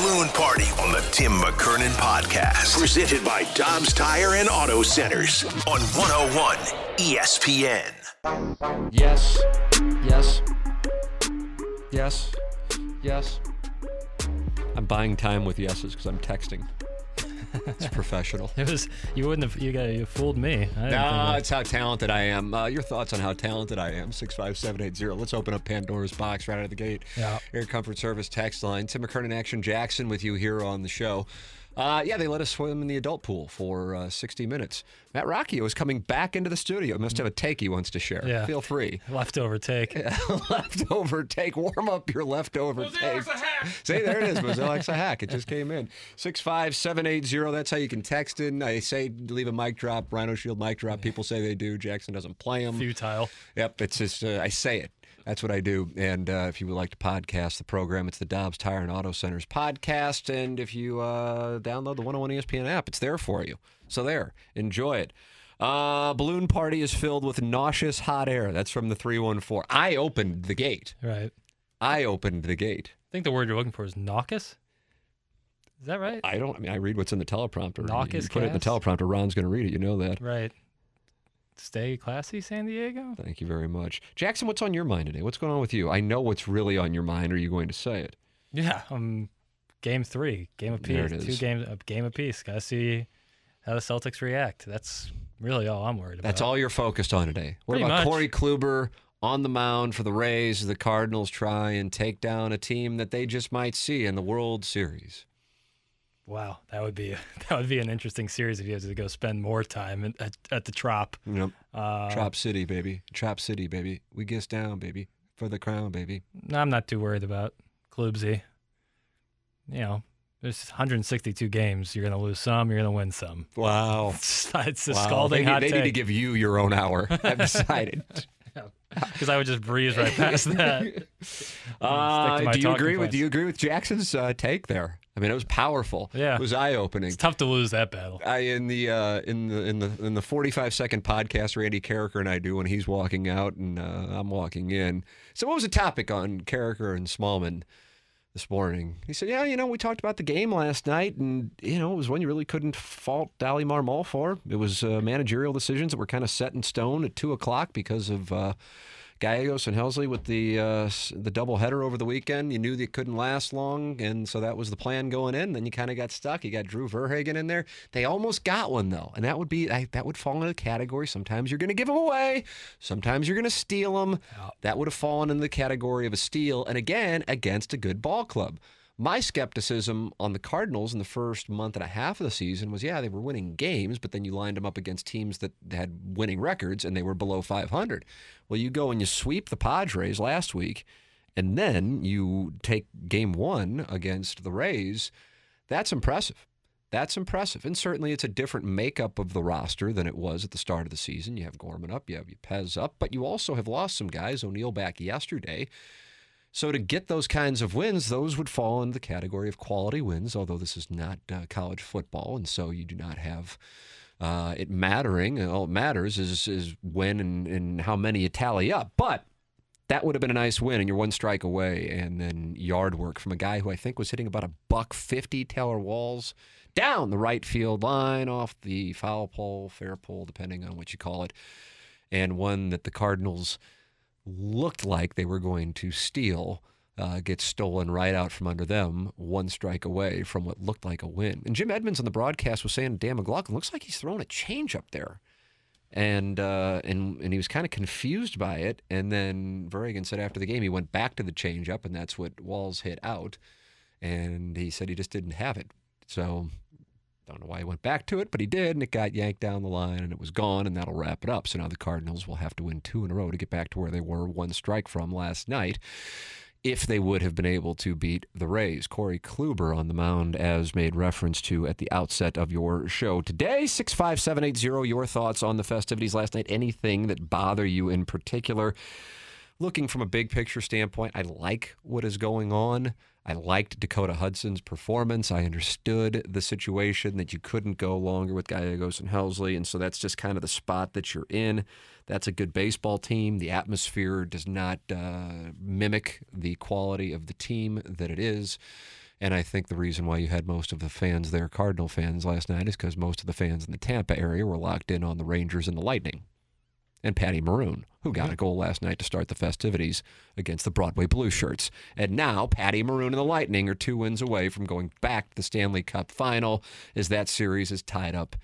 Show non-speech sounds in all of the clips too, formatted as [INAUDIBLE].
Balloon party on the Tim McKernan podcast. Presented by Dobbs Tire and Auto Centers on 101 ESPN. Yes. Yes. Yes. Yes. I'm buying time with yeses because I'm texting. It's professional. [LAUGHS] It was you wouldn't have you got you fooled me. I didn't No, that- it's how talented I am. Uh, your thoughts on how talented I am? Six five seven eight zero. Let's open up Pandora's box right out of the gate. Yeah. Air Comfort Service text line. Tim McKernan, Action Jackson, with you here on the show. Uh, yeah, they let us swim in the adult pool for uh, 60 minutes. Matt Rocchio is coming back into the studio. He must have a take he wants to share. Yeah. Feel free. [LAUGHS] leftover take. [LAUGHS] leftover take. Warm up your leftover take. See, there it is. Was Alexa hack? It just came in. Six five seven eight zero. That's how you can text in. I say leave a mic drop, Rhino Shield mic drop. People say they do. Jackson doesn't play them. Futile. Yep, it's just uh, I say it. That's what I do. And uh, if you would like to podcast the program, it's the Dobbs Tire and Auto Centers podcast. And if you uh, download the 101 ESPN app, it's there for you. So there, enjoy it. Uh, balloon party is filled with nauseous hot air. That's from the 314. I opened the gate. Right. I opened the gate. I think the word you're looking for is nauseous. Is that right? I don't. I mean, I read what's in the teleprompter. Naucus you put it in the teleprompter. Ron's going to read it. You know that. Right. Stay classy, San Diego. Thank you very much, Jackson. What's on your mind today? What's going on with you? I know what's really on your mind. Are you going to say it? Yeah. Um, game three, game of peace. Two games, a game of peace. Got to see how the Celtics react. That's really all I'm worried about. That's all you're focused on today. What Pretty about much. Corey Kluber on the mound for the Rays? The Cardinals try and take down a team that they just might see in the World Series. Wow, that would be [LAUGHS] that would be an interesting series if you had to go spend more time at, at, the Trop. Yep. Uh, Trop City, baby. Trop City, baby. We gets down, baby. For the crown, baby. No, I'm not too worried about Klubsy. You know, there's 162 games. You're going to lose some. You're going to win some. Wow. [LAUGHS] It's, it's a Wow. scalding they, hot they need to give you your own hour. [LAUGHS] I've decided. because I would just breeze right past that. Uh, Stick to my do you agree with. Do you agree with Jackson's uh, take there? I mean, it was powerful. Yeah. it was eye opening. It's tough to lose that battle. I in the uh, in the in the in the 45 second podcast Randy Karraker and I do when he's walking out and uh, I'm walking in. So what was the topic on Karraker and Smallman this morning? He said, "Yeah, you know, we talked about the game last night, and you know, it was one you really couldn't fault Oli Marmol for. It was uh, managerial decisions that were kind of set in stone at two o'clock because of." Gallegos and Helsley with the uh, the double header over the weekend. You knew they couldn't last long, and so that was the plan going in. Then you kind of got stuck. You got Drew Verhagen in there. They almost got one though, and that would be I, that would fall into the category. Sometimes you're going to give them away. Sometimes you're going to steal them. That would have fallen in the category of a steal, and again against a good ball club. My skepticism on the Cardinals in the first month and a half of the season was, yeah, they were winning games, but then you lined them up against teams that had winning records and they were below 500. Well, you go and you sweep the Padres last week, and then you take game one against the Rays. That's impressive. That's impressive. And certainly it's a different makeup of the roster than it was at the start of the season. You have Gorman up, you have Pez up, but you also have lost some guys. O'Neill back yesterday. So to get those kinds of wins, those would fall into the category of quality wins, although this is not uh, college football, and so you do not have uh, it mattering. All it matters is is when and, and how many you tally up. But that would have been a nice win, and you're one strike away. And then yard work from a guy who I think was hitting about a buck fifty. Taylor Walls down the right field line off the foul pole, fair pole, depending on what you call it, and one that the Cardinals looked like they were going to steal. Uh, gets stolen right out from under them, one strike away from what looked like a win. And Jim Edmonds on the broadcast was saying, Dan McLaughlin looks like he's throwing a change up there and uh, and and he was kind of confused by it. And then Verhagen said after the game he went back to the changeup, and that's what Walls hit out. And he said he just didn't have it. So don't know why he went back to it, but he did, and it got yanked down the line, and it was gone, and that'll wrap it up. So now the Cardinals will have to win two in a row to get back to where they were one strike from last night if they would have been able to beat the Rays. Corey Kluber on the mound, as made reference to at the outset of your show today. 65780, your thoughts on the festivities last night. Anything that bother you in particular? Looking from a big picture standpoint, I like what is going on. I liked Dakota Hudson's performance. I understood the situation that you couldn't go longer with Gallegos and Helsley, and so that's just kind of the spot that you're in. That's a good baseball team. The atmosphere does not uh, mimic the quality of the team that it is. And I think the reason why you had most of the fans there, Cardinal fans, last night is because most of the fans in the Tampa area were locked in on the Rangers and the Lightning. And Patty Maroon, who got a goal last night to start the festivities against the Broadway Blue Shirts. And now Patty Maroon and the Lightning are two wins away from going back to the Stanley Cup final as that series is tied up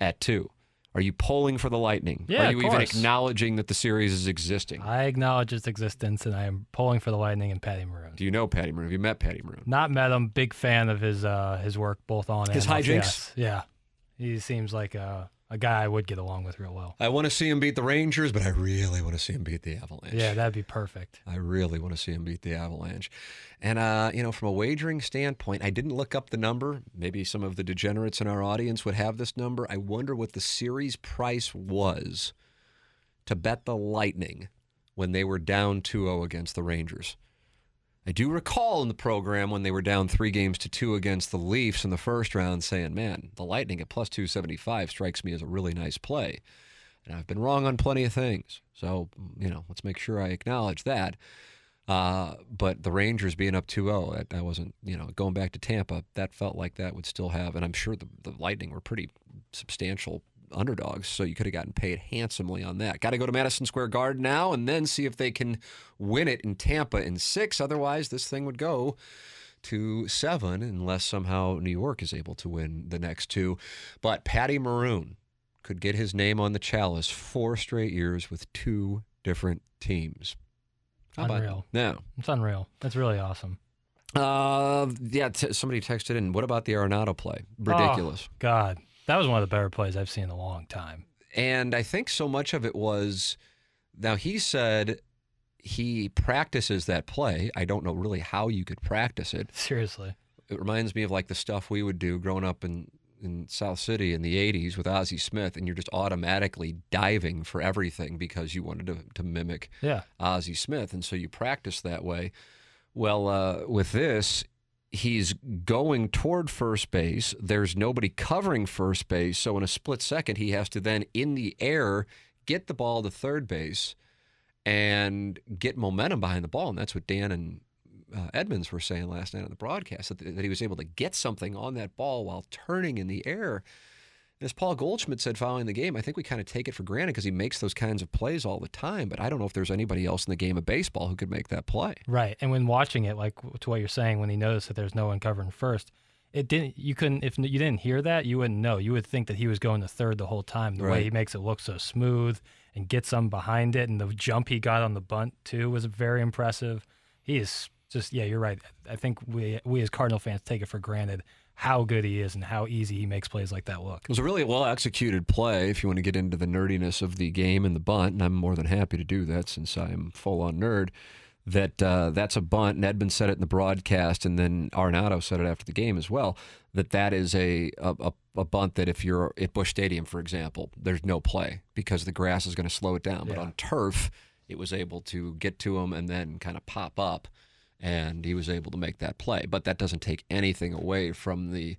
at two. Are you polling for the Lightning? Yeah, Are you of even course. acknowledging that the series is existing? I acknowledge its existence, and I am pulling for the Lightning and Patty Maroon. Do you know Patty Maroon? Have you met Patty Maroon? Not met him. Big fan of his uh, his work, both on His and off the hijinks? ice. Yeah, he seems like a, a guy I would get along with real well. I want to see him beat the Rangers, but I really want to see him beat the Avalanche. Yeah, that'd be perfect. I really want to see him beat the Avalanche. And, uh, you know, from a wagering standpoint, I didn't look up the number. Maybe some of the degenerates in our audience would have this number. I wonder what the series price was to bet the Lightning when they were down 2 0 against the Rangers. I do recall in the program when they were down three games to two against the Leafs in the first round saying, man, the Lightning at plus 275 strikes me as a really nice play. And I've been wrong on plenty of things. So, you know, let's make sure I acknowledge that. Uh, but the Rangers being up 2 0, I, wasn't, you know, going back to Tampa, that felt like that would still have, and I'm sure the, the Lightning were pretty substantial underdogs, so you could have gotten paid handsomely on that. Got to go to Madison Square Garden now and then see if they can win it in Tampa in six. Otherwise, this thing would go to seven unless somehow New York is able to win the next two. But Patty Maroon could get his name on the chalice four straight years with two different teams. How Unreal. now? It's unreal. That's really awesome. Uh, yeah. T- somebody texted in. What about the Arenado play? Ridiculous. Oh, God, that was one of the better plays I've seen in a long time. And I think so much of it was. Now he said he practices that play. I don't know really how you could practice it. Seriously. It reminds me of like the stuff we would do growing up in in South City in the 80s with Ozzie Smith, and you're just automatically diving for everything because you wanted to, to mimic Yeah. Ozzie Smith. And so you practice that way. Well, uh, with this, he's going toward first base. There's nobody covering first base. So in a split second, he has to then, in the air, get the ball to third base and get momentum behind the ball. And that's what Dan and uh, Edmonds were saying last night on the broadcast that, that he was able to get something on that ball while turning in the air. As Paul Goldschmidt said following the game, I think we kind of take it for granted because he makes those kinds of plays all the time. But I don't know if there's anybody else in the game of baseball who could make that play. Right. And when watching it, like to what you're saying, when he noticed that there's no one covering first, it didn't. You couldn't. If you didn't hear that, you wouldn't know. You would think that he was going to third the whole time. The Right. way he makes it look so smooth and gets some behind it, and the jump he got on the bunt too was very impressive. He is just yeah. You're right. I think we we as Cardinal fans take it for granted how good he is and how easy he makes plays like that look. It was a really well executed play if you want to get into the nerdiness of the game and the bunt, and I'm more than happy to do that since I'm full on nerd. That uh, that's a bunt, and Edmonds said it in the broadcast, and then Arenado said it after the game as well. That that is a a, a a bunt that if you're at Busch Stadium, for example, there's no play because the grass is going to slow it down. But on turf, it was able to get to him and then kind of pop up, and he was able to make that play. But that doesn't take anything away from the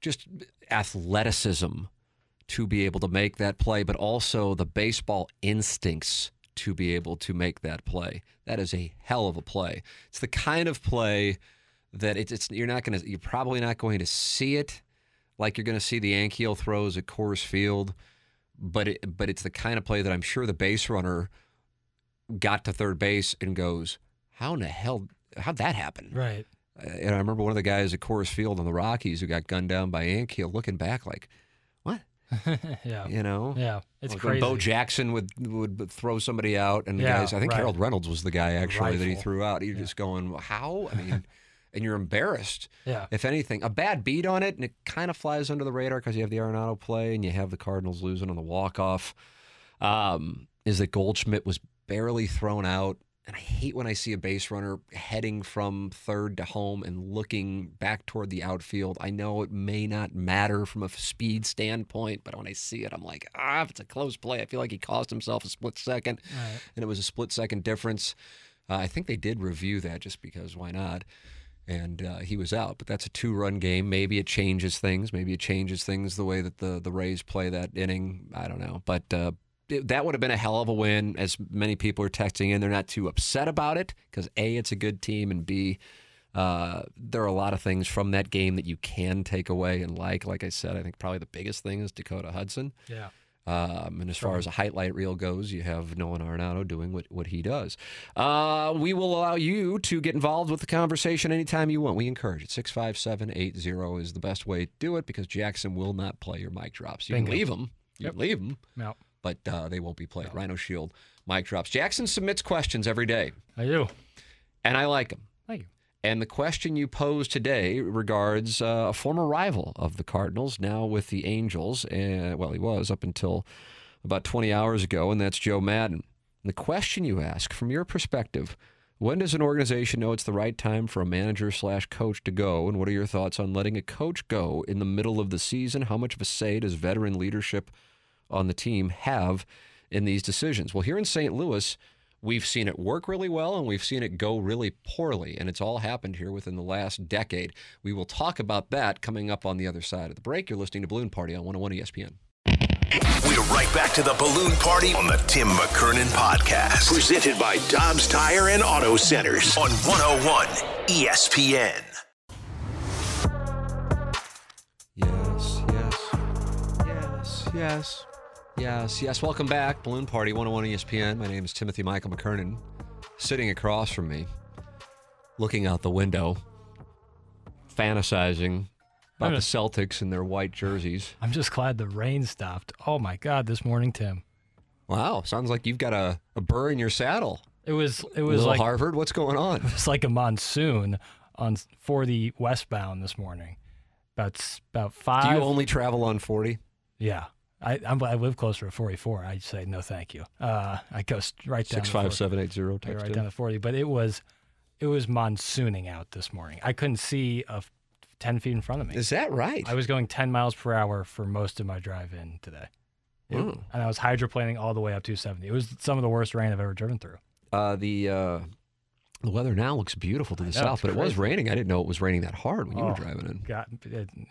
just athleticism to be able to make that play, but also the baseball instincts to be able to make that play. That is a hell of a play. It's the kind of play that it's, it's you're not going to you're probably not going to see it like you're going to see the Ankiel throws at Coors Field, but it, but it's the kind of play that I'm sure the base runner got to third base and goes, "How in the hell how'd that happen?" Right. Uh, and I remember one of the guys at Coors Field on the Rockies who got gunned down by Ankiel, looking back like, "What?" [LAUGHS] yeah. You know? Yeah. It's Like crazy. Bo Jackson would would throw somebody out, and the Yeah, guys. I think right. Harold Reynolds was the guy actually that he threw out. You're just going, "Well, "How?" I mean, [LAUGHS] and you're embarrassed. Yeah. If anything, a bad beat on it, and it kind of flies under the radar because you have the Arenado play and you have the Cardinals losing on the walk off. Um, is that Goldschmidt was barely thrown out. And I hate when I see a base runner heading from third to home and looking back toward the outfield. I know it may not matter from a speed standpoint, but when I see it, I'm like, ah, if it's a close play, I feel like he cost himself a split second, and it was a split second difference. Uh, I think they did review that just because why not? And uh, he was out, but that's a two-run game. Maybe it changes things. Maybe it changes things the way that the the Rays play that inning. I don't know, but uh, that would have been a hell of a win. As many people are texting in, they're not too upset about it because a, it's a good team, and b, uh, there are a lot of things from that game that you can take away and like. Like I said, I think probably the biggest thing is Dakota Hudson. Yeah. Um, and as far as a highlight reel goes, you have Nolan Arenado doing what, what he does. Uh, we will allow you to get involved with the conversation anytime you want. We encourage it. 65780 is the best way to do it because Jackson will not play your mic drops. You Bingo. can leave them. You Yep. can leave them, No. But uh, they won't be played. Rhino Shield mic drops. Jackson submits questions every day, I do. and I like them. Thank you. And the question you posed today regards uh, a former rival of the Cardinals, now with the Angels. And, well, he was up until about 20 hours ago, and that's Joe Maddon. The question you ask, from your perspective, when does an organization know it's the right time for a manager slash coach to go? And what are your thoughts on letting a coach go in the middle of the season? How much of a say does veteran leadership on the team have in these decisions? Well, here in St. Louis, we've seen it work really well and we've seen it go really poorly. And it's all happened here within the last decade. We will talk about that coming up on the other side of the break. You're listening to Balloon Party on 101 ESPN. We're right back to the balloon party on the Tim McKernan podcast. Presented by Dobbs Tire and Auto Centers on 101 ESPN. Yes, yes, yes, yes, yes, yes. Welcome back, Balloon Party 101 ESPN. My name is Timothy Michael McKernan. Sitting across from me, looking out the window, fantasizing about the Celtics and their white jerseys. I'm just glad the rain stopped. Oh my God, this morning, Tim. Wow, sounds like you've got a, a burr in your saddle. It was it was Little like Harvard, what's going on? [LAUGHS] it's like a monsoon on 40 westbound this morning. About about five. Do you only travel on 40? Yeah. I I'm, I live closer to 44. I'd say no, thank you. Uh, I go right down. to 65780 40, text right in. down to 40. But it was it was monsooning out this morning. I couldn't see a f- 10 feet in front of me. Is that right? I was going 10 miles per hour for most of my drive in today. It- Hmm. And I was hydroplaning all the way up 270. It was some of the worst rain I've ever driven through. Uh, the uh, the weather now looks beautiful to the know, south, but it was raining. I didn't know it was raining that hard when you were Oh, driving in. Got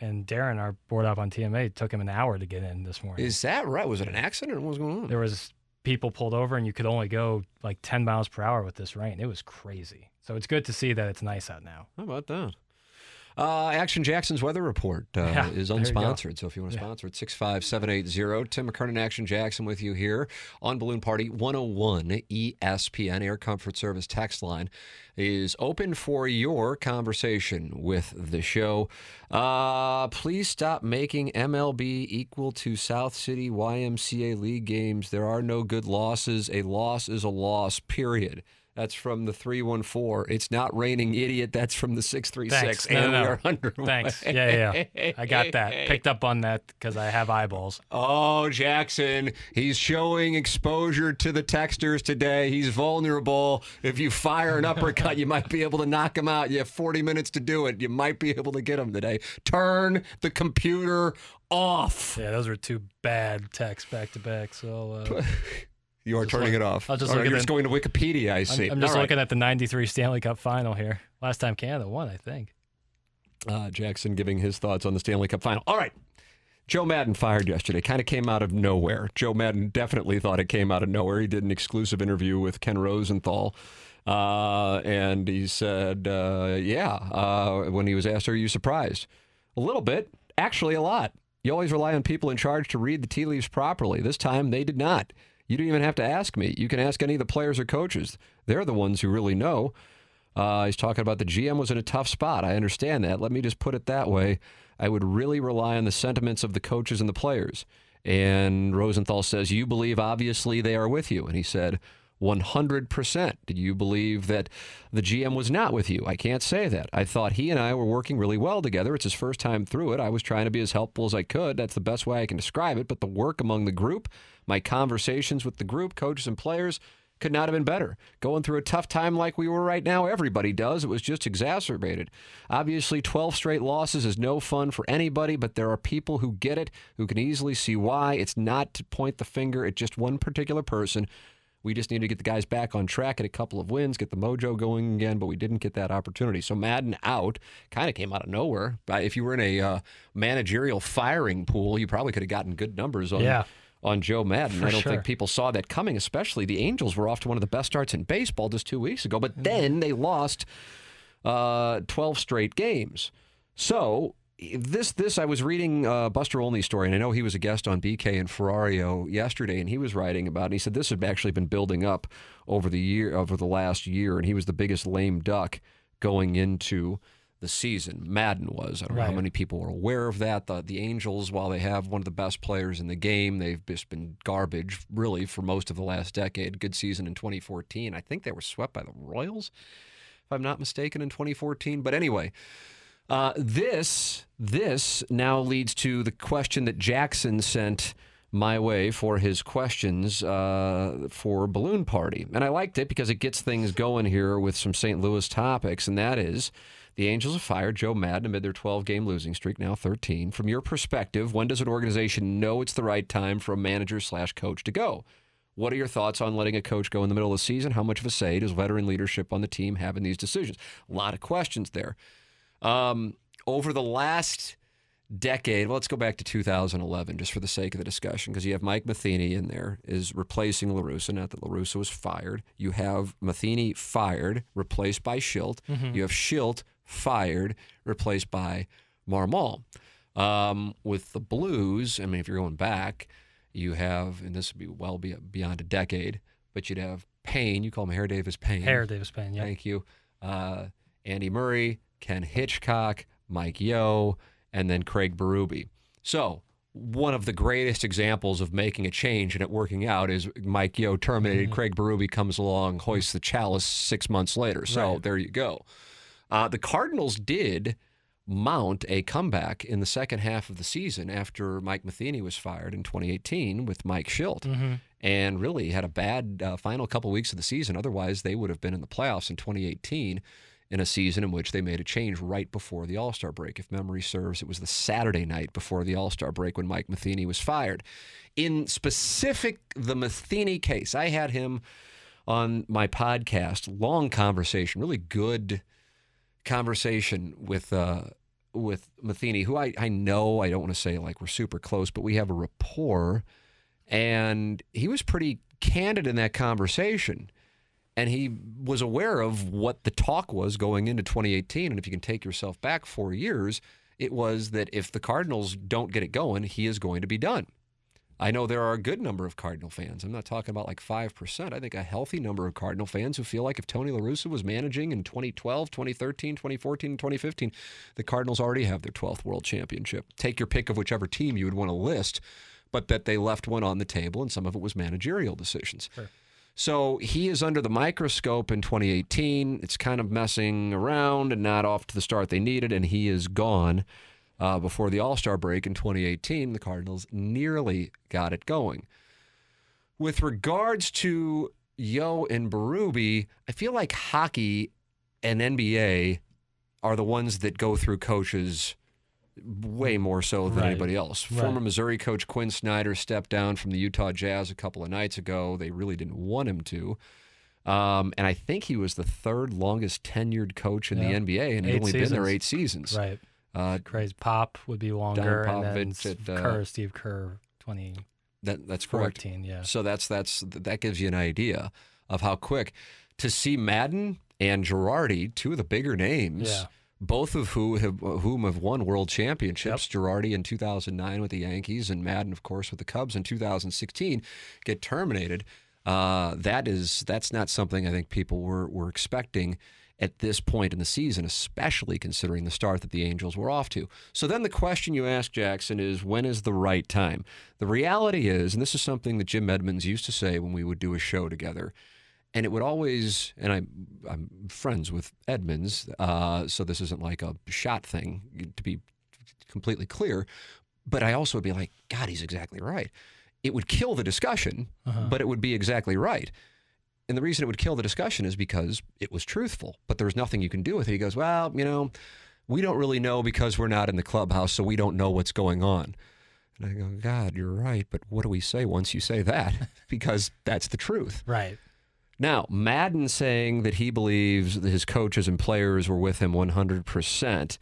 and Darren, our board up on TMA, took him an hour to get in this morning. Is that right? Was it an accident or what was going on? there was people pulled over and you could only go like 10 miles per hour with this rain. It was crazy. So it's good to see that it's nice out now. How about that? Uh, Action Jackson's weather report uh, Yeah, is there you go. unsponsored. So if you want to Yeah. sponsor it, 65780. Tim McKernan, Action Jackson with you here on Balloon Party 101 ESPN Air Comfort Service text line is open for your conversation with the show. Uh, please stop making MLB equal to South City YMCA League games. There are no good losses. A loss is a loss, period. That's from the 314. It's not raining, idiot. That's from the 636. Thanks. No, and no, we no. are underway. Thanks. Yeah, yeah, yeah. I got that. [LAUGHS] Picked up on that because I have eyeballs. Oh, Jackson, he's showing exposure to the texters today. He's vulnerable. If you fire an uppercut, you might be able to knock him out. You have 40 minutes to do it. You might be able to get him today. Turn the computer off. Yeah, those were two bad texts back to back. So uh, [LAUGHS] You are turning look- it off. I'll just you're just going to Wikipedia, I see. I'm, I'm just All right. looking at the 93 Stanley Cup final here. Last time Canada won, I think. Uh, Jackson giving his thoughts on the Stanley Cup final. All right. Joe Maddon fired yesterday. Kind of came out of nowhere. Joe Maddon definitely thought it came out of nowhere. He did an exclusive interview with Ken Rosenthal. Uh, and he said, uh, yeah, uh, when he was asked, Are you surprised? A little bit, actually, a lot. You always rely on people in charge to read the tea leaves properly. This time, they did not. You don't even have to ask me. You can ask any of the players or coaches. They're the ones who really know. Uh, he's talking about the GM was in a tough spot. I understand that. Let me just put it that way. I would really rely on the sentiments of the coaches and the players. And Rosenthal says, You believe obviously they are with you. And he said, 100%. Did you believe that the GM was not with you? I can't say that. I thought he and I were working really well together. It's his first time through it. I was trying to be as helpful as I could. That's the best way I can describe it. But the work among the group, my conversations with the group, coaches, and players, could not have been better. Going through a tough time like we were right now, everybody does. It was just exacerbated. Obviously, 12 straight losses is no fun for anybody, but there are people who get it, who can easily see why. It's not to point the finger at just one particular person. We just need to get the guys back on track at a couple of wins, get the mojo going again, but we didn't get that opportunity. So Maddon out kind of came out of nowhere. If you were in a uh, managerial firing pool, you probably could have gotten good numbers on Yeah. on Joe Maddon. For I don't sure. think people saw that coming, especially the Angels were off to one of the best starts in baseball just two weeks ago, but then they lost uh, 12 straight games. So this this I was reading uh, Buster Olney's story, and I know he was a guest on BK and Ferrario yesterday, and he was writing about. it. And he said this had actually been building up over the year over the last year, and he was the biggest lame duck going into the season. Maddon was. I don't know how many people were aware of that. The, the Angels, while they have one of the best players in the game, they've just been garbage really for most of the last decade. Good season in 2014. I think they were swept by the Royals, if I'm not mistaken, in 2014. But anyway, uh, this this now leads to the question that Jackson sent my way for his questions uh, for Balloon Party, and I liked it because it gets things going here with some St. Louis topics, and that is. The Angels have fired Joe Maddon amid their 12 game losing streak, now 13. From your perspective, when does an organization know it's the right time for a manager slash coach to go? What are your thoughts on letting a coach go in the middle of the season? How much of a say does veteran leadership on the team have in these decisions? A lot of questions there. Um, over the last decade, well, let's go back to 2011 just for the sake of the discussion, because you have Mike Matheny in there is replacing LaRussa. Not that LaRussa was fired. You have Matheny fired, replaced by Shildt. You have Shildt fired, replaced by Marmol. Um, with the Blues, I mean, if you're going back, you have, and this would be well be, beyond a decade, but you'd have Payne. You call him Hair Davis Payne. Hair Davis Payne, yeah. Thank you. Uh, Andy Murray, Ken Hitchcock, Mike Yeo, and then Craig Berube. So, one of the greatest examples of making a change and it working out is Mike Yeo terminated. Craig Berube comes along, hoists the chalice six months later. So, Right. there you go. Uh, the Cardinals did mount a comeback in the second half of the season after Mike Matheny was fired in 2018 with Mike Shildt, and really had a bad uh, final couple weeks of the season. Otherwise, they would have been in the playoffs in 2018 in a season in which they made a change right before the All Star break. If memory serves, it was the Saturday night before the All Star break when Mike Matheny was fired. In specific, the Matheny case, I had him on my podcast. Long conversation, really good conversation with uh, with Matheny, who I, I know I don't want to say like we're super close, but we have a rapport, and he was pretty candid in that conversation, and he was aware of what the talk was going into 2018, and if you can take yourself back four years, it was that if the Cardinals don't get it going, he is going to be done. I know there are a good number of Cardinal fans. I'm not talking about like 5%. I think a healthy number of Cardinal fans who feel like if Tony La Russa was managing in 2012, 2013, 2014, and 2015, the Cardinals already have their 12th world championship. Take your pick of whichever team you would want to list, but that they left one on the table and some of it was managerial decisions. So he is under the microscope in 2018. It's kind of messing around and not off to the start they needed, and he is gone uh, before the All Star break in 2018. The Cardinals nearly got it going. With regards to Yeo and Berube, I feel like hockey and NBA are the ones that go through coaches way more so than Right. anybody else. Right. Former Missouri coach Quin Snyder stepped down from the Utah Jazz a couple of nights ago. They really didn't want him to. Um, and I think he was the third longest tenured coach in Yeah. the NBA, and he'd Eight only been there eight seasons. Right. Uh, Crazy Pop would be longer, and then at, uh, Kerr, Steve Kerr, 2014. that that's correct. Yeah. So that's that's that gives you an idea of how quick to see Maddon and Girardi, two of the bigger names. Yeah. Both of who have whom have won world championships. Girardi in 2009 with the Yankees, and Maddon, of course, with the Cubs in 2016, get terminated. Uh, that is that's not something I think people were were expecting at this point in the season, especially considering the start that the Angels were off to. So then the question you ask Jackson is when is the right time? The reality is, and this is something that Jim Edmonds used to say when we would do a show together, and it would always, and I'm, I'm friends with Edmonds, uh, so this isn't like a shot thing, to be completely clear, but I also would be like, God, he's exactly right. It would kill the discussion, but it would be exactly right. And the reason it would kill the discussion is because it was truthful, but there's nothing you can do with it. He goes, Well, you know, we don't really know because we're not in the clubhouse, so we don't know what's going on. And I go, God, you're right, but what do we say once you say that? [LAUGHS] because that's the truth. Right. Now, Maddon saying that he believes that his coaches and players were with him 100%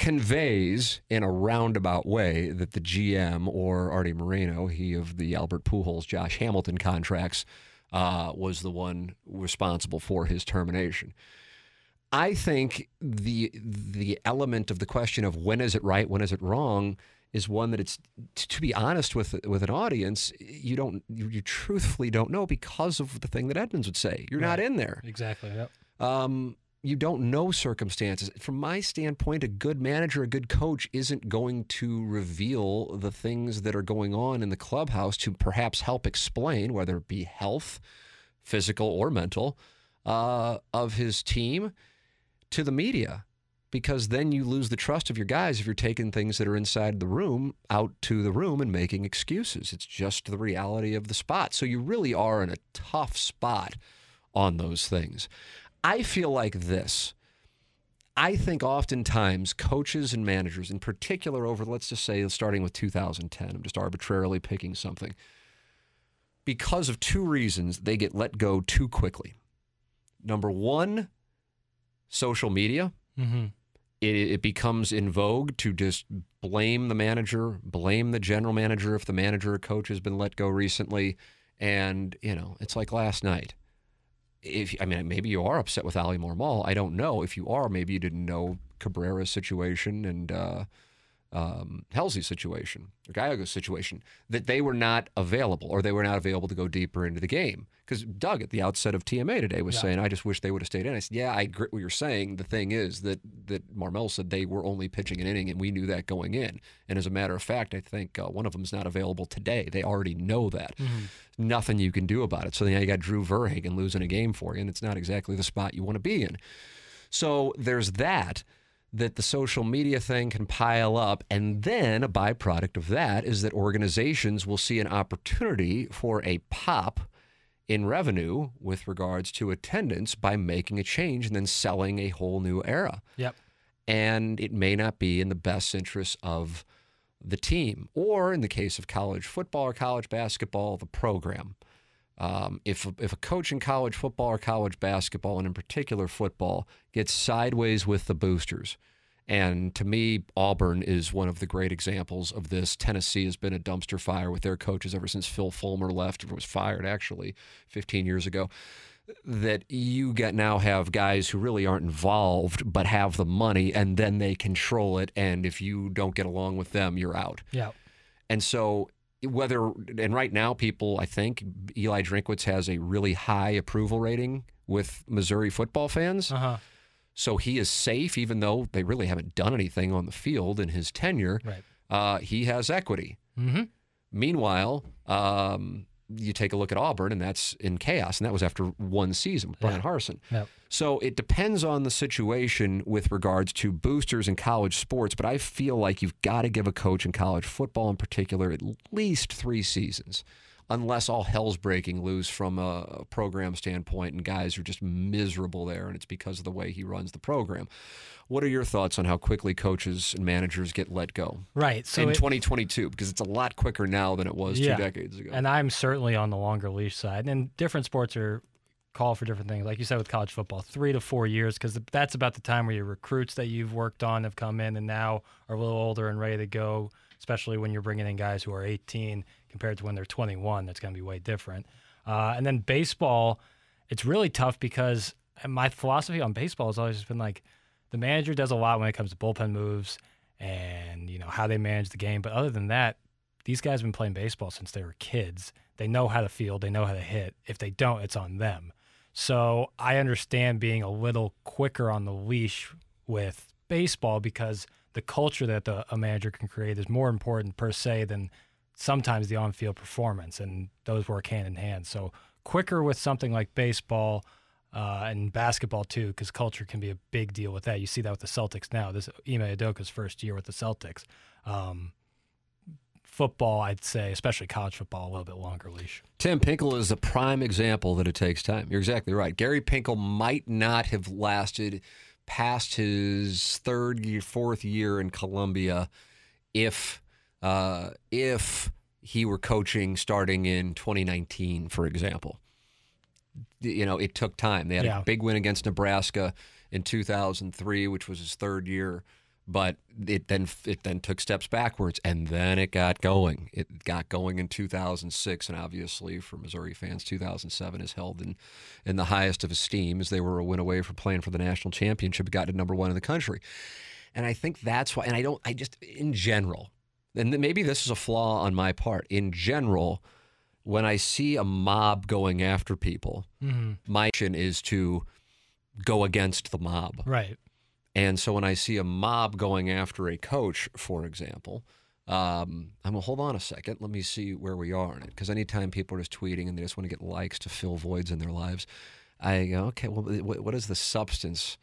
conveys in a roundabout way that the GM or Arte Moreno, he of the Albert Pujols, Josh Hamilton contracts, uh, was the one responsible for his termination. I think the the element of the question of when is it right, when is it wrong, is one that it's to be honest with with an audience, you don't you, you truthfully don't know because of the thing that Edmonds would say. You're not in there. Exactly. Yep. Um, you don't know circumstances. From my standpoint, a good manager, a good coach isn't going to reveal the things that are going on in the clubhouse to perhaps help explain, whether it be health, physical or mental, uh, of his team to the media. Because then you lose the trust of your guys if you're taking things that are inside the room out to the room and making excuses. It's just the reality of the spot. So you really are in a tough spot on those things. I feel like this. I think oftentimes coaches and managers, in particular, over let's just say starting with 2010, I'm just arbitrarily picking something, because of two reasons, they get let go too quickly. Number one, social media. Mm-hmm. It, it becomes in vogue to just blame the manager, blame the general manager if the manager or coach has been let go recently. And, you know, it's like last night if I mean maybe you are upset with Oli Marmol. I don't know. If you are, maybe you didn't know Cabrera's situation and uh, um, Helsley's situation or Gallegos' situation that they were not available or they were not available to go deeper into the game. Because Doug at the outset of TMA today was Yeah. saying, "I just wish they would have stayed in." I said, "Yeah, I agree with what you're saying. The thing is that that Marmol said they were only pitching an inning, and we knew that going in. And as a matter of fact, I think uh, one of them is not available today. They already know that. Nothing you can do about it. So then you got Drew Verhagen losing a game for you, and it's not exactly the spot you want to be in. So there's that that the social media thing can pile up. And then a byproduct of that is that organizations will see an opportunity for a pop in revenue with regards to attendance by making a change and then selling a whole new era. Yep. And it may not be in the best interest of the team, or in the case of college football or college basketball, the program. Um, if if a coach in college football or college basketball, and in particular football, gets sideways with the boosters, and to me, Auburn is one of the great examples of this. Tennessee has been a dumpster fire with their coaches ever since Phil Fulmer left, or was fired actually 15 years ago. That you get now have guys who really aren't involved but have the money, and then they control it. And if you don't get along with them, you're out. Yeah. And so whether and right now people I think Eli Drinkwitz has a really high approval rating with Missouri football fans. Uh huh. So he is safe even though they really haven't done anything on the field in his tenure. Right. Uh, he has equity. Mm-hmm. Meanwhile, um, you take a look at Auburn, and that's in chaos, and that was after one season with Bryan Yeah. Harsin. Yep. So it depends on the situation with regards to boosters in college sports, but I feel like you've got to give a coach in college football in particular at least three seasons, unless all hell's breaking loose from a program standpoint and guys are just miserable there, and it's because of the way he runs the program. What are your thoughts on how quickly coaches and managers get let go? Right. So in it- 2022 because it's a lot quicker now than it was Yeah. two decades ago. And I'm certainly on the longer leash side. And different sports are call for different things. Like you said with college football, three to four years, because that's about the time where your recruits that you've worked on have come in and now are a little older and ready to go. Especially when you're bringing in guys who are 18 compared to when they're 21, that's going to be way different. Uh, and then baseball, it's really tough because my philosophy on baseball has always been like the manager does a lot when it comes to bullpen moves and you know how they manage the game. But other than that, these guys have been playing baseball since they were kids. They know how to field, they know how to hit. If they don't, it's on them. So I understand being a little quicker on the leash with baseball because the culture that the, a manager can create is more important per se than sometimes the on-field performance, and those work hand in hand. So quicker with something like baseball uh, and basketball too, because culture can be a big deal with that. You see that with the Celtics now. This Ime Udoka's first year with the Celtics. Um, football, I'd say, especially college football, a little bit longer leash. Tim Pinkel is the prime example that it takes time. You're exactly right. Gary Pinkel might not have lasted past his third year, fourth year in Columbia if uh, if he were coaching starting in 2019, for example. You know, it took time. They had Yeah. a big win against Nebraska in 2003, which was his third year, but it then it then took steps backwards, and then it got going. It got going in 2006, and obviously for Missouri fans, 2007 is held in in the highest of esteem as they were a win away from playing for the national championship, got to number one in the country. And I think that's why. And I don't. I just in general, and maybe this is a flaw on my part. In general, when I see a mob going after people, my mission is to go against the mob. Right. And so when I see a mob going after a coach, for example, um, I'm gonna hold on a second. Let me see where we are in it. Because anytime people are just tweeting and they just want to get likes to fill voids in their lives, I go, okay, well, what is the substance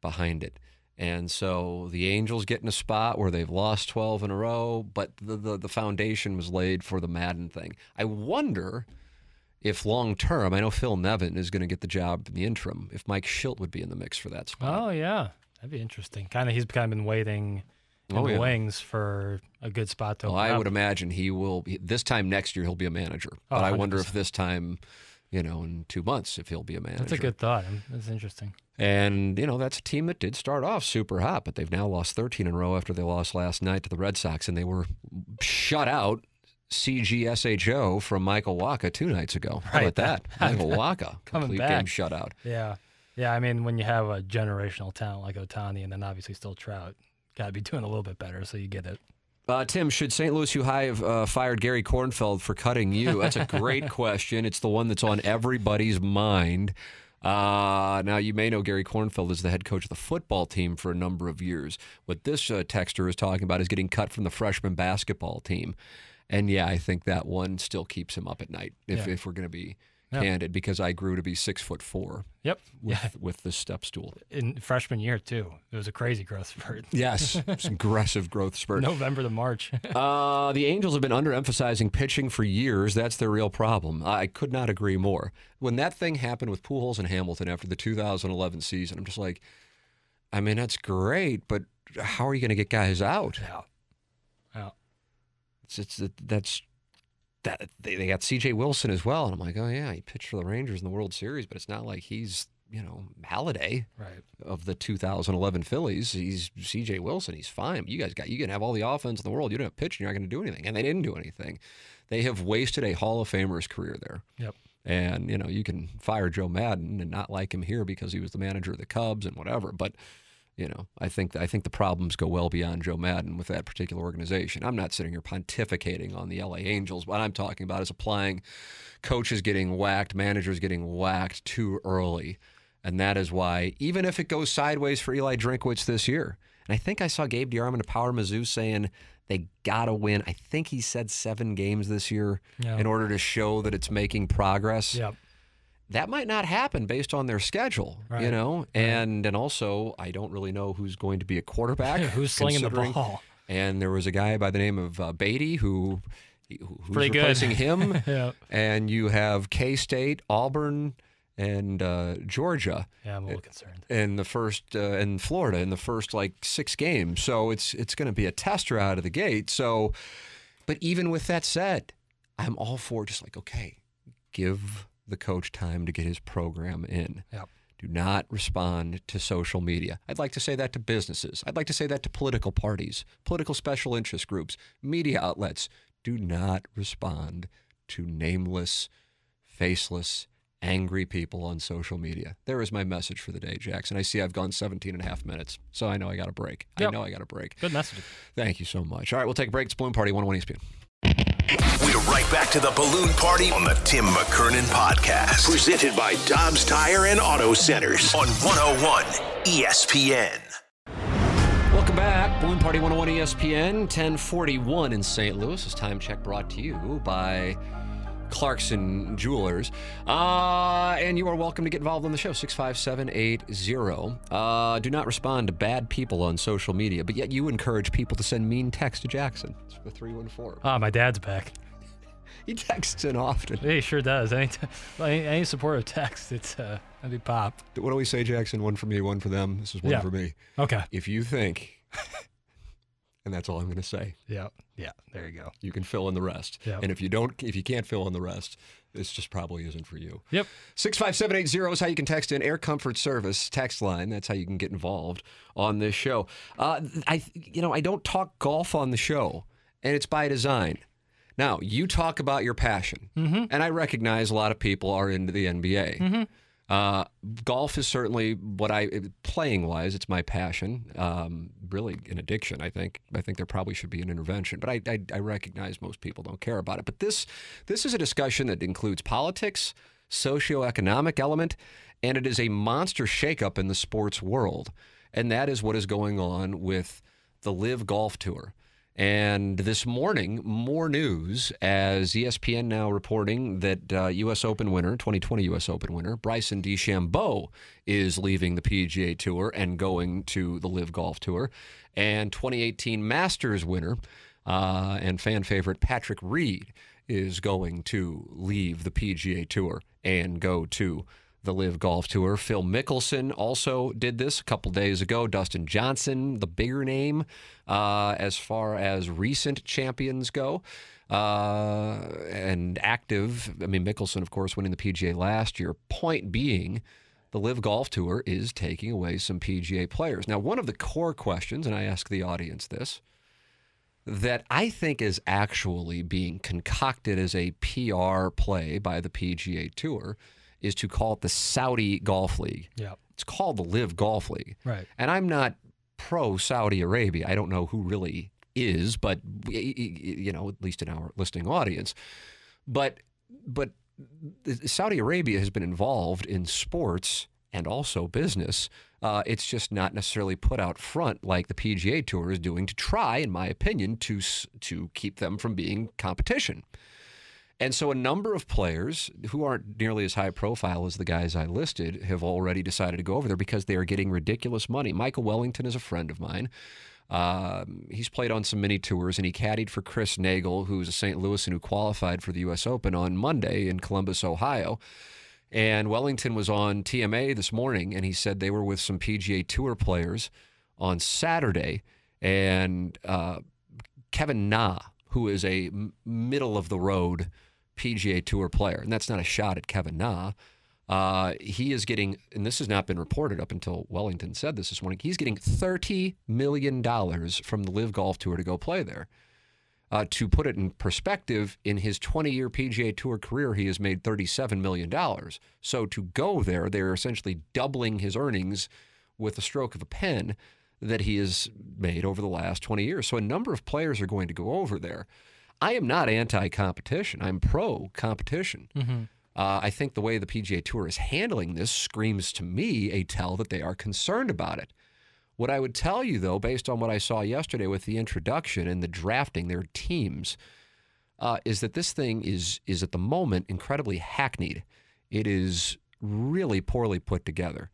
behind it? And so the Angels get in a spot where they've lost 12 in a row, but the, the, the foundation was laid for the Maddon thing. I wonder if long term, I know Phil Nevin is going to get the job in the interim, if Mike Shildt would be in the mix for that spot. Oh yeah, that'd be interesting. Kind of, he's kind of been waiting in Oh, the yeah. wings for a good spot to. Well, I up. would imagine he will. This time next year, he'll be a manager. Oh, But I wonder if this time, you know, in two months, if he'll be a manager. That's a good thought. That's interesting. And you know, that's a team that did start off super hot, but they've now lost 13 in a row after they lost last night to the Red Sox, and they were shut out. CGSHO from Michael Wacha two nights ago. How Right. about [LAUGHS] that? Michael [LAUGHS] Wacha, Coming complete back. game shutout. Yeah, yeah. I mean, when you have a generational talent like Ohtani, and then obviously still Trout, got to be doing a little bit better. So you get it. Uh, Tim, should St. Louis U High have uh, fired Gary Kornfeld for cutting you? That's a great [LAUGHS] question. It's the one that's on everybody's mind. Uh, now, you may know Gary Kornfeld is the head coach of the football team for a number of years. What this uh, texter is talking about is getting cut from the freshman basketball team. And yeah, I think that one still keeps him up at night, if, Yeah. if we're going to be Candid, because I grew to be six foot four Yep. with, Yeah. with the step stool. In freshman year too, it was a crazy growth spurt. [LAUGHS] Yes, aggressive growth spurt. November to March. [LAUGHS] Uh, the Angels have been underemphasizing pitching for years. That's their real problem. I could not agree more. When that thing happened with Pujols and Hamilton after the 2011 season, I'm just like, I mean, that's great, but how are you going to get guys out? yeah. Yeah. It's, it's that's that they, they got C.J. Wilson as well, and I'm like, oh yeah, he pitched for the Rangers in the World Series, but it's not like he's you know Halladay Right. of the 2011 Phillies. He's C.J. Wilson. He's fine. You guys got you can have all the offense in the world. You don't have pitch, and you're not going to do anything. And they didn't do anything. They have wasted a Hall of Famer's career there. Yep. And you know you can fire Joe Maddon and not like him here because he was the manager of the Cubs and whatever. But you know I think I think the problems go well beyond Joe Maddon with that particular organization. I'm not sitting here pontificating on the L.A. Angels. What I'm talking about is applying coaches getting whacked, managers getting whacked too early. And that is why, even if it goes sideways for Eli Drinkwitz this year, and I think I saw Gabe DeArmond of Power Mizzou saying they got to win. I think he said seven games this year in order to show that it's making progress. Yep. That might not happen based on their schedule, you Right. know? And and also, I don't really know who's going to be a quarterback. [LAUGHS] Who's slinging the ball? And there was a guy by the name of uh, Beatty who, who who's Pretty good. replacing him [LAUGHS] Yeah. and you have K State, Auburn, and uh, Georgia Yeah, I'm a little concerned. in the first, uh, and Florida in the first like six games. So it's it's going to be a tester out of the gate. So, but even with that said, I'm all for just like okay, give the coach time to get his program in. Yep. Do not respond to social media. I'd like to say that to businesses. I'd like to say that to political parties, political special interest groups, media outlets. Do not respond to nameless, faceless, angry people on social media. There is my message for the day, Jackson. I see I've gone 17 and a half minutes, so I know I got a break. I know I got a break. Good message. Thank you so much. All right, we'll take a break. It's Balloon Party 101 ESPN. We're right back to the balloon party on the Tim McKernan podcast. Presented by Dobbs Tire and Auto Centers on 101 ESPN. Welcome back. Balloon Party 101 ESPN, 1041 in St. Louis. This time check brought to you by Clarkson Jewelers. Uh, and you are welcome to get involved on the show, 65780. Uh, do not respond to bad people on social media, but yet you encourage people to send mean texts to Jackson. It's the 314. Ah, my dad's back. [LAUGHS] He texts in often. He sure does. Any, t- any, any supportive text, it's uh, that'd be pop. What do we say, Jackson? One for me, one for them. This is one Yeah. for me. Okay. If you think, [LAUGHS] and that's all I'm going to say, Yeah. Yeah. There you go. you can fill in the rest. Yep. And if you don't, if you can't fill in the rest, this just probably isn't for you. Yep. 65780 is how you can text in Air Comfort Service text line. That's how you can get involved on this show. Uh, I, you know, I don't talk golf on the show, and it's by design. Now, you talk about your passion, and I recognize a lot of people are into the NBA. Uh, golf is certainly what I playing wise, it's my passion. Um, really an addiction. I think. I think there probably should be an intervention, but I, I, I recognize most people don't care about it. But this this is a discussion that includes politics, socioeconomic element, and it is a monster shakeup in the sports world, and that is what is going on with the LIV Golf Tour. And this morning, more news as ESPN now reporting that uh, U.S. Open winner, 2020 U.S. Open winner, Bryson DeChambeau is leaving the PGA Tour and going to the LIV Golf Tour. And 2018 Masters winner uh, and fan favorite Patrick Reed is going to leave the PGA Tour and go to the LIV Golf Tour. Phil Mickelson also did this a couple days ago. Dustin Johnson, the bigger name uh, as far as recent champions go. Uh, and active, I mean, Mickelson, of course, winning the PGA last year. Point being, the LIV Golf Tour is taking away some PGA players. Now, one of the core questions, and I ask the audience this, that I think is actually being concocted as a PR play by the PGA Tour is to call it the Saudi Golf League. Yeah. It's called the LIV Golf League. Right. And I'm not pro Saudi Arabia. I don't know who really is, but you know, at least in our listening audience. But but Saudi Arabia has been involved in sports and also business. Uh, it's just not necessarily put out front like the PGA Tour is doing to try, in my opinion, to to keep them from being competition. And so a number of players who aren't nearly as high profile as the guys I listed have already decided to go over there because they are getting ridiculous money. Michael Wellington is a friend of mine. Um, he's played on some mini tours and he caddied for Chris Naegel, who's a St. Louisan who qualified for the U.S. Open on Monday in Columbus, Ohio. And Wellington was on TMA this morning and he said they were with some PGA Tour players on Saturday. And uh, Kevin Na, who is a middle of the road PGA Tour player, and that's not a shot at Kevin Na. Uh, he is getting, and this has not been reported up until Wellington said this this morning. He's getting thirty million dollars from the LIV Golf Tour to go play there. Uh, to put it in perspective, in his 20-year PGA Tour career, he has made $37 million. So to go there, they're essentially doubling his earnings with a stroke of a pen that he has made over the last 20 years. So a number of players are going to go over there. I am not anti-competition. I'm pro-competition. Uh, I think the way the PGA Tour is handling this screams to me a tell that they are concerned about it. What I would tell you, though, based on what I saw yesterday with the introduction and the drafting their teams, uh, is that this thing is is at the moment incredibly hackneyed. It is really poorly put together.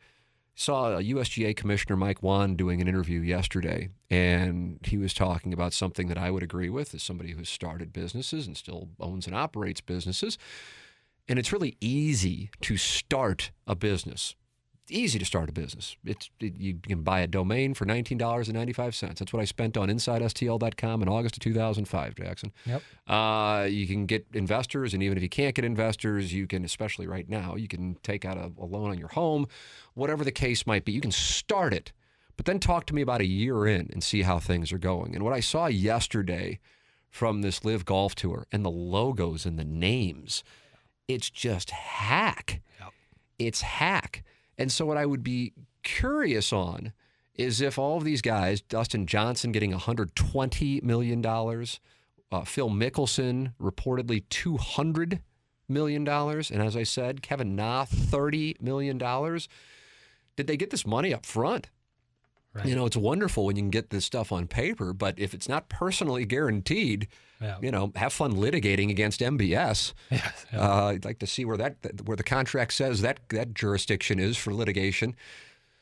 Saw a USGA Commissioner Mike Whan doing an interview yesterday, and he was talking about something that I would agree with as somebody who's started businesses and still owns and operates businesses. And it's really easy to start a business easy to start a business. It's it, you can buy a domain for nineteen dollars and ninety five cents. That's what I spent on InsideSTL.com in August of two thousand five. Jackson. Yep. Uh, you can get investors, and even if you can't get investors, you can, especially right now, you can take out a, a loan on your home, whatever the case might be. You can start it, but then talk to me about a year in and see how things are going. And what I saw yesterday from this LIV Golf Tour and the logos and the names, it's just hack. It's hack. And so, what I would be curious on is if all of these guys, Dustin Johnson getting $120 million, uh, Phil Mickelson reportedly $200 million, and as I said, Kevin Na $30 million, did they get this money up front? Right. You know, it's wonderful when you can get this stuff on paper, but if it's not personally guaranteed, Yeah. you know, have fun litigating against MBS. [LAUGHS] Yes, yeah. Uh, I'd like to see where that where the contract says that that jurisdiction is for litigation.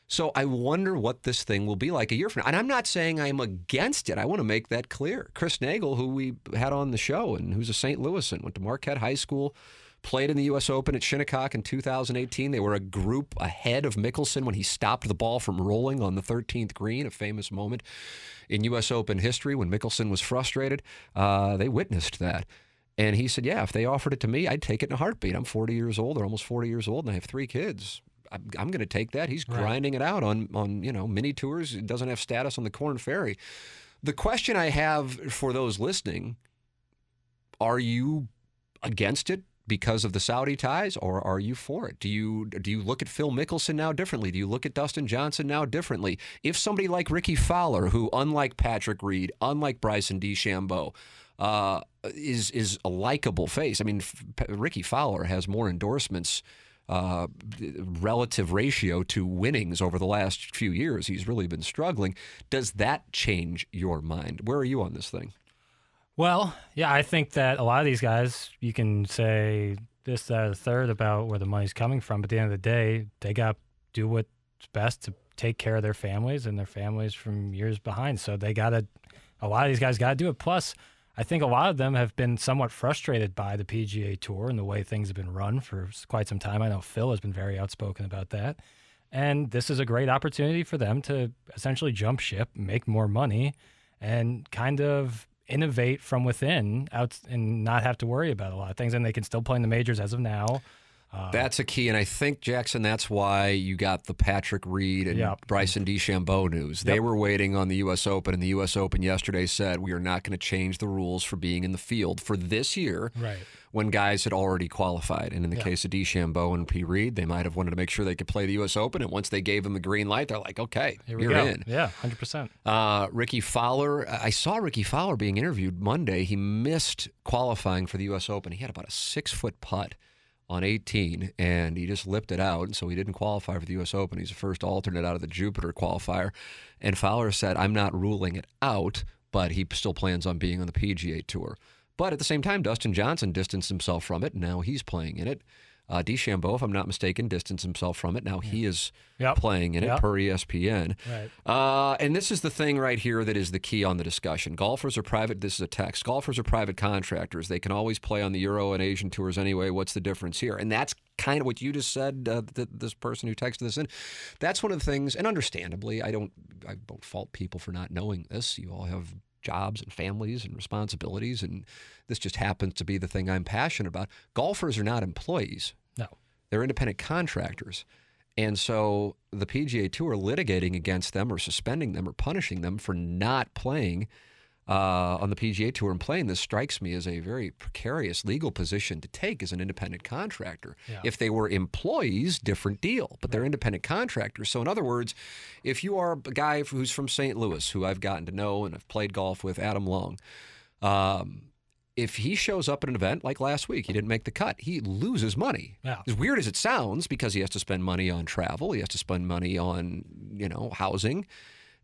So I wonder what this thing will be like a year from now. And I'm not saying I'm against it. I want to make that clear. Chris Naegel, who we had on the show and who's a St. Louisan, went to Marquette High School, played in the U.S. Open at Shinnecock in 2018. They were a group ahead of Mickelson when he stopped the ball from rolling on the 13th green, a famous moment in U.S. Open history when Mickelson was frustrated. Uh, they witnessed that. And he said, Yeah, if they offered it to me, I'd take it in a heartbeat. I'm 40 years old or almost 40 years old, and I have three kids. I'm, I'm going to take that. He's grinding it out on, on you know mini tours. He doesn't have status on the Corn Ferry. The question I have for those listening are you against it because of the Saudi ties, or are you for it? Do you do you look at Phil Mickelson now differently? Do you look at Dustin Johnson now differently? If somebody like Rickie Fowler, who unlike Patrick Reed, unlike Bryson DeChambeau, uh, is is a likable face. I mean, Rickie Fowler has more endorsements. Uh, relative ratio to winnings over the last few years, he's really been struggling. Does that change your mind? Where are you on this thing? Well, yeah, I think that a lot of these guys, you can say this, that, or the third about where the money's coming from. But at the end of the day, they got to do what's best to take care of their families and their families from years behind. So they got to, a lot of these guys got to do it. Plus, I think a lot of them have been somewhat frustrated by the PGA Tour and the way things have been run for quite some time. I know Phil has been very outspoken about that. And this is a great opportunity for them to essentially jump ship, make more money, and kind of innovate from within out and not have to worry about a lot of things. And they can still play in the majors as of now. That's a key, and I think Jackson. That's why you got the Patrick Reed and Yep. Bryson DeChambeau news. They were waiting on the U.S. Open, and the U.S. Open yesterday said we are not going to change the rules for being in the field for this year. Right. When guys had already qualified, and in the case of DeChambeau and P. Reed, they might have wanted to make sure they could play the U.S. Open, and once they gave them the green light, they're like, "Okay, you're go. in." Yeah, 100%. Uh, Rickie Fowler, I saw Rickie Fowler being interviewed Monday. He missed qualifying for the U.S. Open. He had about a six foot putt on 18, and he just lipped it out, and so he didn't qualify for the U.S. Open. He's the first alternate out of the Jupiter qualifier. And Fowler said, I'm not ruling it out, but he still plans on being on the PGA Tour. But at the same time, Dustin Johnson distanced himself from it, and now he's playing in it. Uh, DeChambeau, if I'm not mistaken, distanced himself from it. Now he is Yep. playing in it per ESPN. Right. Uh, and this is the thing right here that is the key on the discussion. Golfers are private. This is a text. Golfers are private contractors. They can always play on the Euro and Asian tours anyway. What's the difference here? And that's kind of what you just said. Uh, th- this person who texted this in. That's one of the things. And understandably, I don't. I don't fault people for not knowing this. You all have jobs and families and responsibilities, and this just happens to be the thing I'm passionate about. Golfers are not employees. They're independent contractors. And so the PGA Tour litigating against them or suspending them or punishing them for not playing uh, on the PGA Tour and playing this strikes me as a very precarious legal position to take as an independent contractor. If they were employees, different deal, but they're independent contractors. So, in other words, if you are a guy who's from St. Louis, who I've gotten to know and I've played golf with, Adam Long, um, if he shows up at an event like last week, he didn't make the cut, he loses money. Yeah. As weird as it sounds, because he has to spend money on travel, he has to spend money on, you know, housing.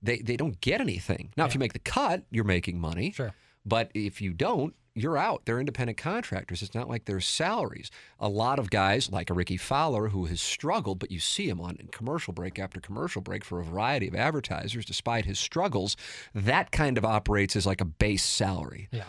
They they don't get anything. Now, if you make the cut, you're making money. Sure. But if you don't, you're out. They're independent contractors. It's not like their salaries. A lot of guys, like a Rickie Fowler, who has struggled, but you see him on commercial break after commercial break for a variety of advertisers, despite his struggles, that kind of operates as like a base salary. Yeah.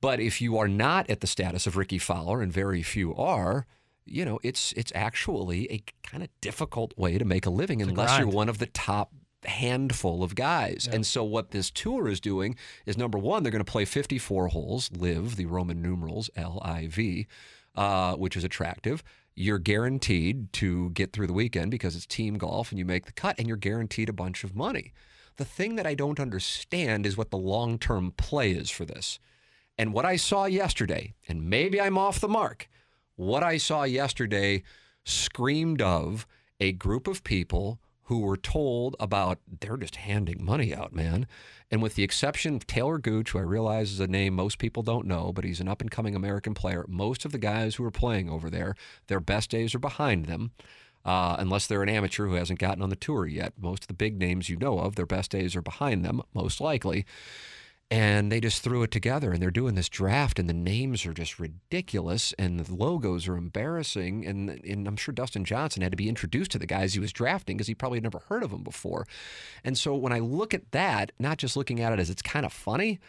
But if you are not at the status of Rickie Fowler, and very few are, you know, it's it's actually a kind of difficult way to make a living a unless you're one of the top handful of guys. And so what this tour is doing is number one, they're going to play 54 holes, LIV the Roman numerals L I V, uh, which is attractive. You're guaranteed to get through the weekend because it's team golf and you make the cut, and you're guaranteed a bunch of money. The thing that I don't understand is what the long term play is for this. And what I saw yesterday, and maybe I'm off the mark, what I saw yesterday screamed of a group of people who were told about they're just handing money out, man. And with the exception of Taylor Gooch, who I realize is a name most people don't know, but he's an up and coming American player, most of the guys who are playing over there, their best days are behind them. Uh, unless they're an amateur who hasn't gotten on the tour yet. Most of the big names you know of, their best days are behind them, most likely and they just threw it together and they're doing this draft and the names are just ridiculous and the logos are embarrassing and, and i'm sure dustin johnson had to be introduced to the guys he was drafting because he probably had never heard of them before. And so when i look at that not just looking at it as it's kind of funny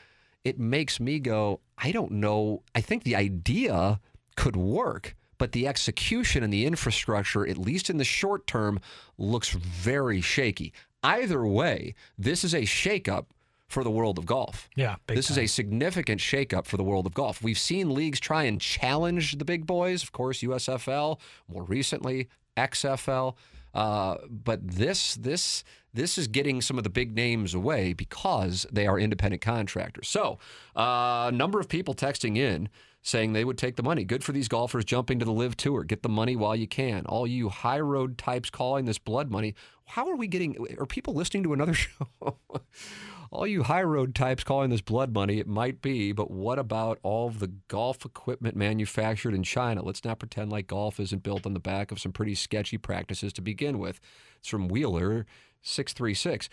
it makes me go i don't know. I think the idea could work but the execution and the infrastructure at least in the short term looks very shaky. Either way this is a shakeup for the world of golf. Yeah, big this is a significant shakeup for the world of golf. We've seen leagues try and challenge the big boys, of course, USFL, more recently XFL. Uh, but this this this is getting some of the big names away because they are independent contractors. So, uh, a number of people texting in saying they would take the money. Good for these golfers jumping to the LIV tour. Get the money while you can. All you high road types calling this blood money. How are we getting? Are people listening to another [LAUGHS] show? All you high road types calling this blood money, it might be, but what about all the golf equipment manufactured in China? Let's not pretend like golf isn't built on the back of some pretty sketchy practices to begin with. It's from Wheeler 636.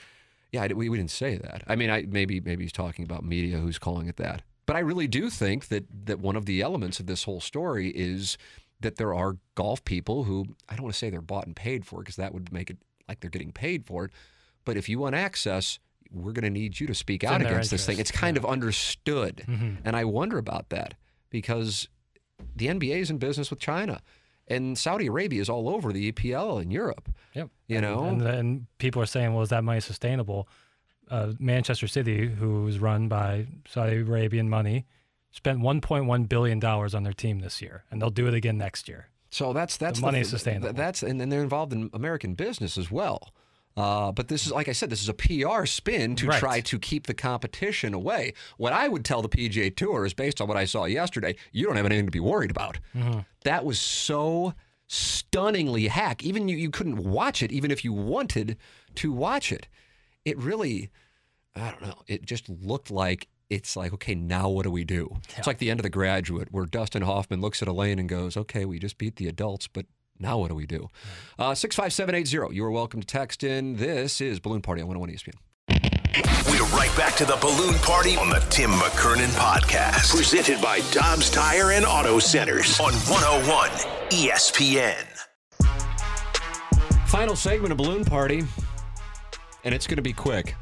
Yeah, we, we didn't say that. I mean, I, maybe maybe he's talking about media who's calling it that. But I really do think that that one of the elements of this whole story is that there are golf people who I don't want to say they're bought and paid for because that would make it like they're getting paid for it. But if you want access, we're going to need you to speak It's out against this thing. It's kind of understood. Mhm. And I wonder about that because the NBA is in business with China and Saudi Arabia is all over the EPL in Europe. Yep. You know? and, and people are saying, well, is that money sustainable? Uh, Manchester City, who's run by Saudi Arabian money, spent 1.1 billion dollars on their team this year, and they'll do it again next year. So that's that's money th- is sustainable. That's and, and they're involved in American business as well. Uh, but this is like I said, this is a PR spin to Right. try to keep the competition away. What I would tell the PGA Tour is based on what I saw yesterday, you don't have anything to be worried about. Mm-hmm. That was so stunningly hack. Even you, you couldn't watch it, even if you wanted to watch it. It really, I don't know. It just looked like it's like, okay, now what do we do? It's like the end of The Graduate, where Dustin Hoffman looks at Elaine and goes, okay, we just beat the adults, but now what do we do? Uh, 65780, you are welcome to text in. This is Balloon Party on 101 ESPN. We're right back to the balloon party on the Tim McKernan podcast. Presented by Dobbs Tire and Auto Centers on 101 ESPN. Final segment of Balloon Party, and it's going to be quick.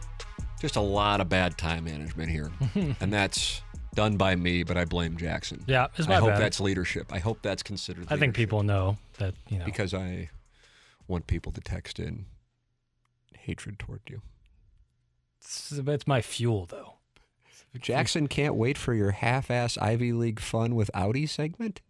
Just a lot of bad time management here, [LAUGHS] and that's done by me, but I blame Jackson. Yeah, it's I my hope bad. that's leadership. I hope that's considered. I think people know that you know. because I want people to text in hatred toward you. It's, it's my fuel, though. Jackson can't wait for your half-ass Ivy League fun with Audi segment.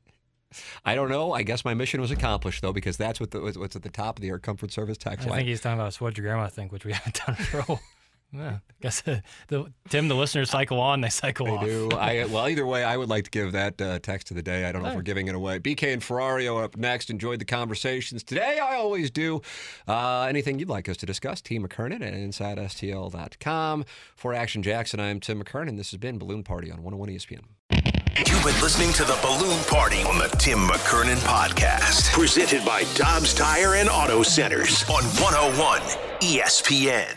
I don't know. I guess my mission was accomplished though, because that's what the, what's at the top of the Air Comfort Service text I line. I think he's talking about what your grandma think, which we haven't done for a while. [LAUGHS] Yeah, I guess uh, the Tim, the listeners cycle on, they cycle They off. do. I [LAUGHS] well, either way, I would like to give that uh, text of the day. I don't know if we're giving it away. BK and Ferrario up next. Enjoyed the conversations today. I always do. Uh, anything you'd like us to discuss? Team McKernan at InsideSTL.com. For Action Jackson, I am Tim McKernan. This has been Balloon Party on 101 ESPN. You've been listening to the Balloon Party on the Tim McKernan podcast. Presented by Dobbs Tire and Auto Centers on 101 ESPN.